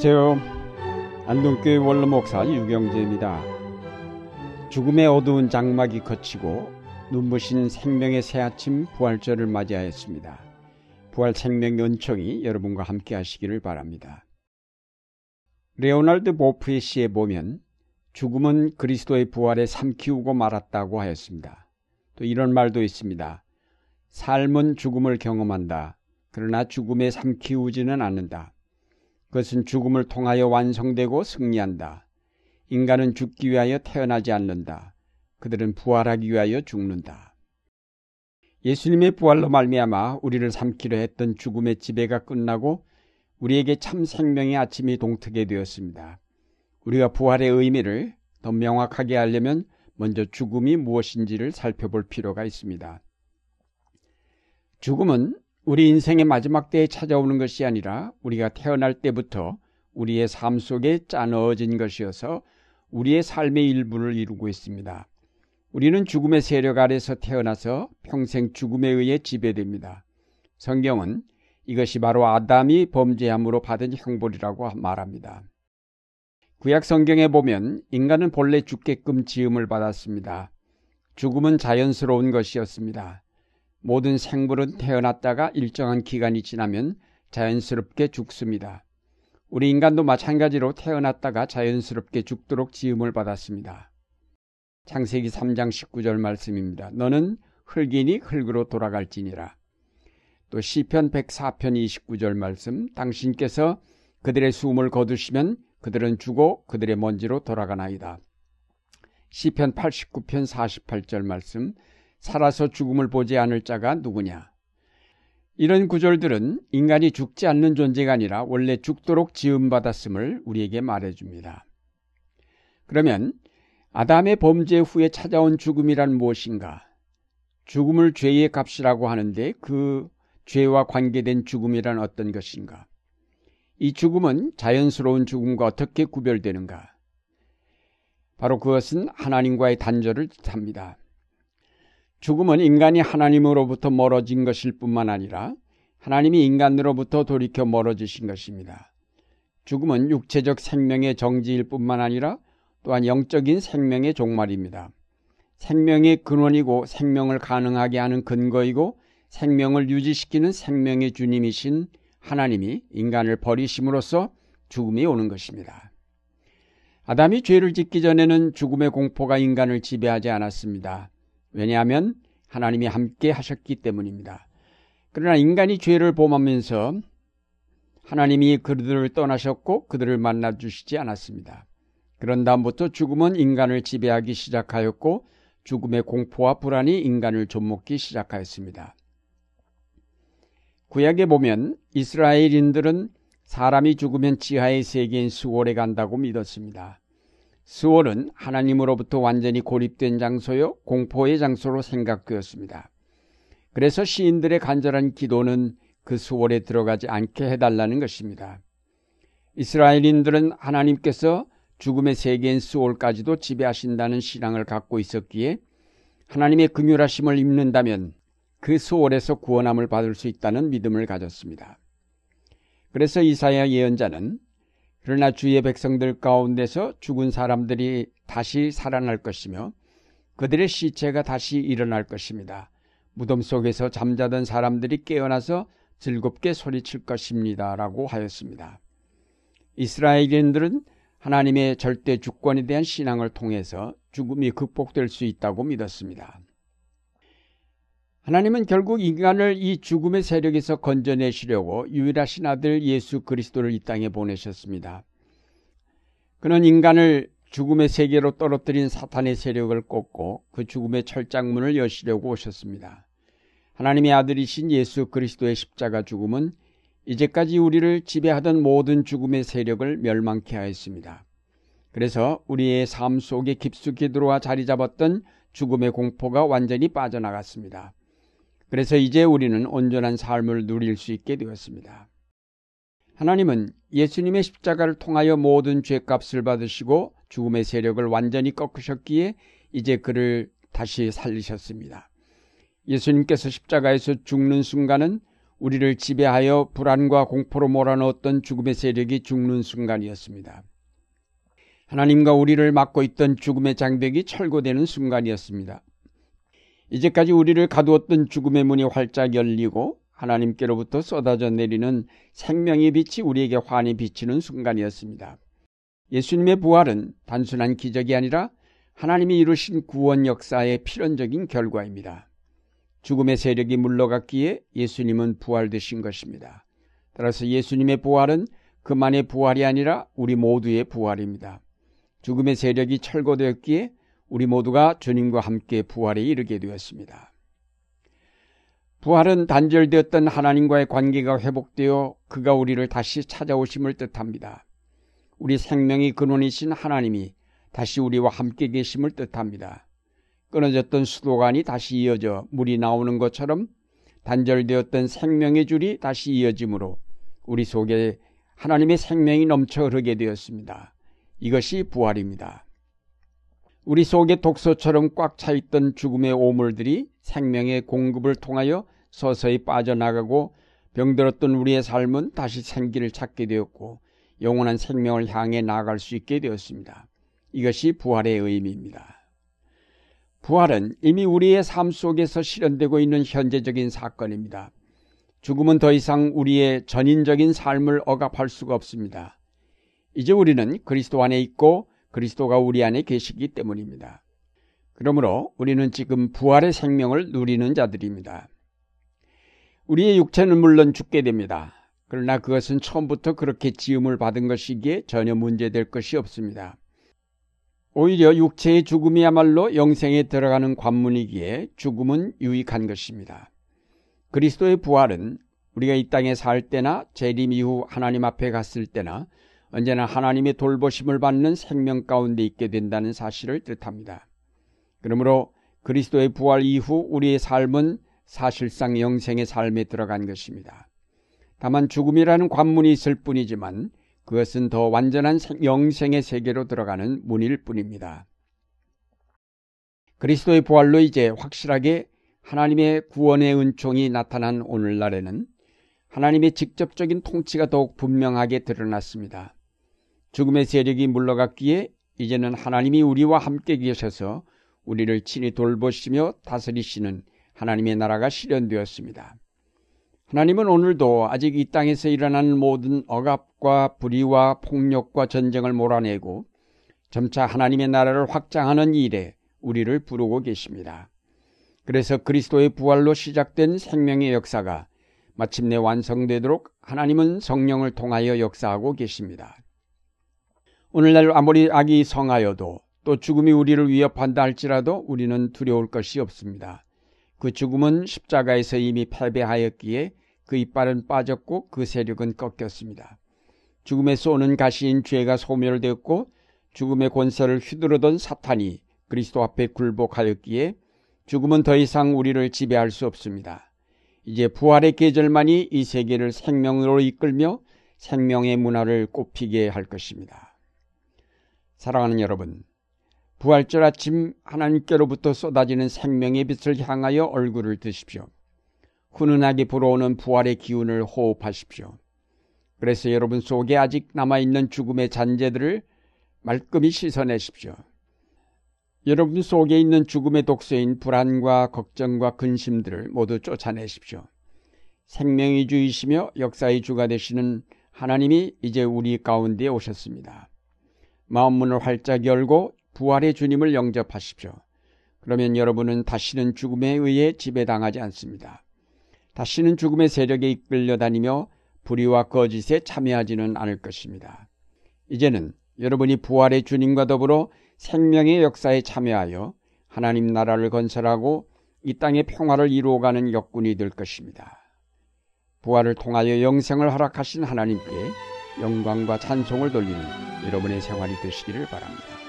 안녕하세요. 안동교회 원로목사 유경재입니다. 죽음의 어두운 장막이 거치고 눈부신 생명의 새 아침 부활절을 맞이하였습니다. 부활 생명의 은총이 여러분과 함께 하시기를 바랍니다. 레오날드 보프의 시에 보면 죽음은 그리스도의 부활에 삼키우고 말았다고 하였습니다. 또 이런 말도 있습니다. 삶은 죽음을 경험한다. 그러나 죽음에 삼키우지는 않는다. 그것은 죽음을 통하여 완성되고 승리한다. 인간은 죽기 위하여 태어나지 않는다. 그들은 부활하기 위하여 죽는다. 예수님의 부활로 말미암아 우리를 삼키려 했던 죽음의 지배가 끝나고 우리에게 참 생명의 아침이 동트게 되었습니다. 우리가 부활의 의미를 더 명확하게 하려면 먼저 죽음이 무엇인지를 살펴볼 필요가 있습니다. 죽음은 우리 인생의 마지막 때에 찾아오는 것이 아니라 우리가 태어날 때부터 우리의 삶 속에 짜넣어진 것이어서 우리의 삶의 일부를 이루고 있습니다. 우리는 죽음의 세력 아래서 태어나서 평생 죽음에 의해 지배됩니다. 성경은 이것이 바로 아담이 범죄함으로 받은 형벌이라고 말합니다. 구약 성경에 보면 인간은 본래 죽게끔 지음을 받았습니다. 죽음은 자연스러운 것이었습니다. 모든 생물은 태어났다가 일정한 기간이 지나면 자연스럽게 죽습니다. 우리 인간도 마찬가지로 태어났다가 자연스럽게 죽도록 지음을 받았습니다. 창세기 3장 19절 말씀입니다. 너는 흙이니 흙으로 돌아갈지니라. 또 시편 104편 29절 말씀 당신께서 그들의 숨을 거두시면 그들은 죽어 그들의 먼지로 돌아가나이다. 시편 89편 48절 말씀 살아서 죽음을 보지 않을 자가 누구냐? 이런 구절들은 인간이 죽지 않는 존재가 아니라 원래 죽도록 지음받았음을 우리에게 말해줍니다. 그러면 아담의 범죄 후에 찾아온 죽음이란 무엇인가? 죽음을 죄의 값이라고 하는데 그 죄와 관계된 죽음이란 어떤 것인가? 이 죽음은 자연스러운 죽음과 어떻게 구별되는가? 바로 그것은 하나님과의 단절을 뜻합니다. 죽음은 인간이 하나님으로부터 멀어진 것일 뿐만 아니라 하나님이 인간으로부터 돌이켜 멀어지신 것입니다. 죽음은 육체적 생명의 정지일 뿐만 아니라 또한 영적인 생명의 종말입니다. 생명의 근원이고 생명을 가능하게 하는 근거이고 생명을 유지시키는 생명의 주님이신 하나님이 인간을 버리심으로써 죽음이 오는 것입니다. 아담이 죄를 짓기 전에는 죽음의 공포가 인간을 지배하지 않았습니다. 왜냐하면 하나님이 함께 하셨기 때문입니다. 그러나 인간이 죄를 범하면서 하나님이 그들을 떠나셨고 그들을 만나 주시지 않았습니다. 그런 다음부터 죽음은 인간을 지배하기 시작하였고 죽음의 공포와 불안이 인간을 좀먹기 시작하였습니다. 구약에 보면 이스라엘인들은 사람이 죽으면 지하의 세계인 수월에 간다고 믿었습니다. 스월은 하나님으로부터 완전히 고립된 장소요 공포의 장소로 생각되었습니다. 그래서 시인들의 간절한 기도는 그 수월에 들어가지 않게 해달라는 것입니다. 이스라엘인들은 하나님께서 죽음의 세계인 수월까지도 지배하신다는 신앙을 갖고 있었기에 하나님의 긍휼하심을 입는다면 그 수월에서 구원함을 받을 수 있다는 믿음을 가졌습니다. 그래서 이사야 예언자는 그러나 주의 백성들 가운데서 죽은 사람들이 다시 살아날 것이며 그들의 시체가 다시 일어날 것입니다. 무덤 속에서 잠자던 사람들이 깨어나서 즐겁게 소리칠 것입니다. 라고 하였습니다. 이스라엘인들은 하나님의 절대 주권에 대한 신앙을 통해서 죽음이 극복될 수 있다고 믿었습니다. 하나님은 결국 인간을 이 죽음의 세력에서 건져내시려고 유일하신 아들 예수 그리스도를 이 땅에 보내셨습니다. 그는 인간을 죽음의 세계로 떨어뜨린 사탄의 세력을 꺾고 그 죽음의 철장문을 여시려고 오셨습니다. 하나님의 아들이신 예수 그리스도의 십자가 죽음은 이제까지 우리를 지배하던 모든 죽음의 세력을 멸망케 하였습니다. 그래서 우리의 삶 속에 깊숙이 들어와 자리 잡았던 죽음의 공포가 완전히 빠져나갔습니다. 그래서 이제 우리는 온전한 삶을 누릴 수 있게 되었습니다. 하나님은 예수님의 십자가를 통하여 모든 죄값을 받으시고 죽음의 세력을 완전히 꺾으셨기에 이제 그를 다시 살리셨습니다. 예수님께서 십자가에서 죽는 순간은 우리를 지배하여 불안과 공포로 몰아넣었던 죽음의 세력이 죽는 순간이었습니다. 하나님과 우리를 막고 있던 죽음의 장벽이 철거되는 순간이었습니다. 이제까지 우리를 가두었던 죽음의 문이 활짝 열리고 하나님께로부터 쏟아져 내리는 생명의 빛이 우리에게 환히 비치는 순간이었습니다. 예수님의 부활은 단순한 기적이 아니라 하나님이 이루신 구원 역사의 필연적인 결과입니다. 죽음의 세력이 물러갔기에 예수님은 부활되신 것입니다. 따라서 예수님의 부활은 그만의 부활이 아니라 우리 모두의 부활입니다. 죽음의 세력이 철거되었기에 우리 모두가 주님과 함께 부활에 이르게 되었습니다. 부활은 단절되었던 하나님과의 관계가 회복되어 그가 우리를 다시 찾아오심을 뜻합니다. 우리 생명의 근원이신 하나님이 다시 우리와 함께 계심을 뜻합니다. 끊어졌던 수도관이 다시 이어져 물이 나오는 것처럼 단절되었던 생명의 줄이 다시 이어지므로 우리 속에 하나님의 생명이 넘쳐 흐르게 되었습니다. 이것이 부활입니다. 우리 속에 독소처럼 꽉 차 있던 죽음의 오물들이 생명의 공급을 통하여 서서히 빠져나가고 병들었던 우리의 삶은 다시 생기를 찾게 되었고 영원한 생명을 향해 나아갈 수 있게 되었습니다. 이것이 부활의 의미입니다. 부활은 이미 우리의 삶 속에서 실현되고 있는 현재적인 사건입니다. 죽음은 더 이상 우리의 전인적인 삶을 억압할 수가 없습니다. 이제 우리는 그리스도 안에 있고 그리스도가 우리 안에 계시기 때문입니다. 그러므로 우리는 지금 부활의 생명을 누리는 자들입니다. 우리의 육체는 물론 죽게 됩니다. 그러나 그것은 처음부터 그렇게 지음을 받은 것이기에 전혀 문제될 것이 없습니다. 오히려 육체의 죽음이야말로 영생에 들어가는 관문이기에 죽음은 유익한 것입니다. 그리스도의 부활은 우리가 이 땅에 살 때나 재림 이후 하나님 앞에 갔을 때나 언제나 하나님의 돌보심을 받는 생명 가운데 있게 된다는 사실을 뜻합니다. 그러므로 그리스도의 부활 이후 우리의 삶은 사실상 영생의 삶에 들어간 것입니다. 다만 죽음이라는 관문이 있을 뿐이지만 그것은 더 완전한 영생의 세계로 들어가는 문일 뿐입니다. 그리스도의 부활로 이제 확실하게 하나님의 구원의 은총이 나타난 오늘날에는 하나님의 직접적인 통치가 더욱 분명하게 드러났습니다. 죽음의 세력이 물러갔기에 이제는 하나님이 우리와 함께 계셔서 우리를 친히 돌보시며 다스리시는 하나님의 나라가 실현되었습니다. 하나님은 오늘도 아직 이 땅에서 일어나는 모든 억압과 불의와 폭력과 전쟁을 몰아내고 점차 하나님의 나라를 확장하는 일에 우리를 부르고 계십니다. 그래서 그리스도의 부활로 시작된 생명의 역사가 마침내 완성되도록 하나님은 성령을 통하여 역사하고 계십니다. 오늘날 아무리 악이 성하여도 또 죽음이 우리를 위협한다 할지라도 우리는 두려울 것이 없습니다. 그 죽음은 십자가에서 이미 패배하였기에 그 이빨은 빠졌고 그 세력은 꺾였습니다. 죽음에서 오는 가시인 죄가 소멸되었고 죽음의 권세를 휘두르던 사탄이 그리스도 앞에 굴복하였기에 죽음은 더 이상 우리를 지배할 수 없습니다. 이제 부활의 계절만이 이 세계를 생명으로 이끌며 생명의 문화를 꽃피게 할 것입니다. 사랑하는 여러분, 부활절 아침 하나님께로부터 쏟아지는 생명의 빛을 향하여 얼굴을 드십시오. 훈훈하게 불어오는 부활의 기운을 호흡하십시오. 그래서 여러분 속에 아직 남아있는 죽음의 잔재들을 말끔히 씻어내십시오. 여러분 속에 있는 죽음의 독소인 불안과 걱정과 근심들을 모두 쫓아내십시오. 생명의 주이시며 역사의 주가 되시는 하나님이 이제 우리 가운데 오셨습니다. 마음 문을 활짝 열고 부활의 주님을 영접하십시오. 그러면 여러분은 다시는 죽음에 의해 지배당하지 않습니다. 다시는 죽음의 세력에 이끌려 다니며 불의와 거짓에 참여하지는 않을 것입니다. 이제는 여러분이 부활의 주님과 더불어 생명의 역사에 참여하여 하나님 나라를 건설하고 이 땅의 평화를 이루어가는 역군이 될 것입니다. 부활을 통하여 영생을 허락하신 하나님께 영광과 찬송을 돌리는 여러분의 생활이 되시기를 바랍니다.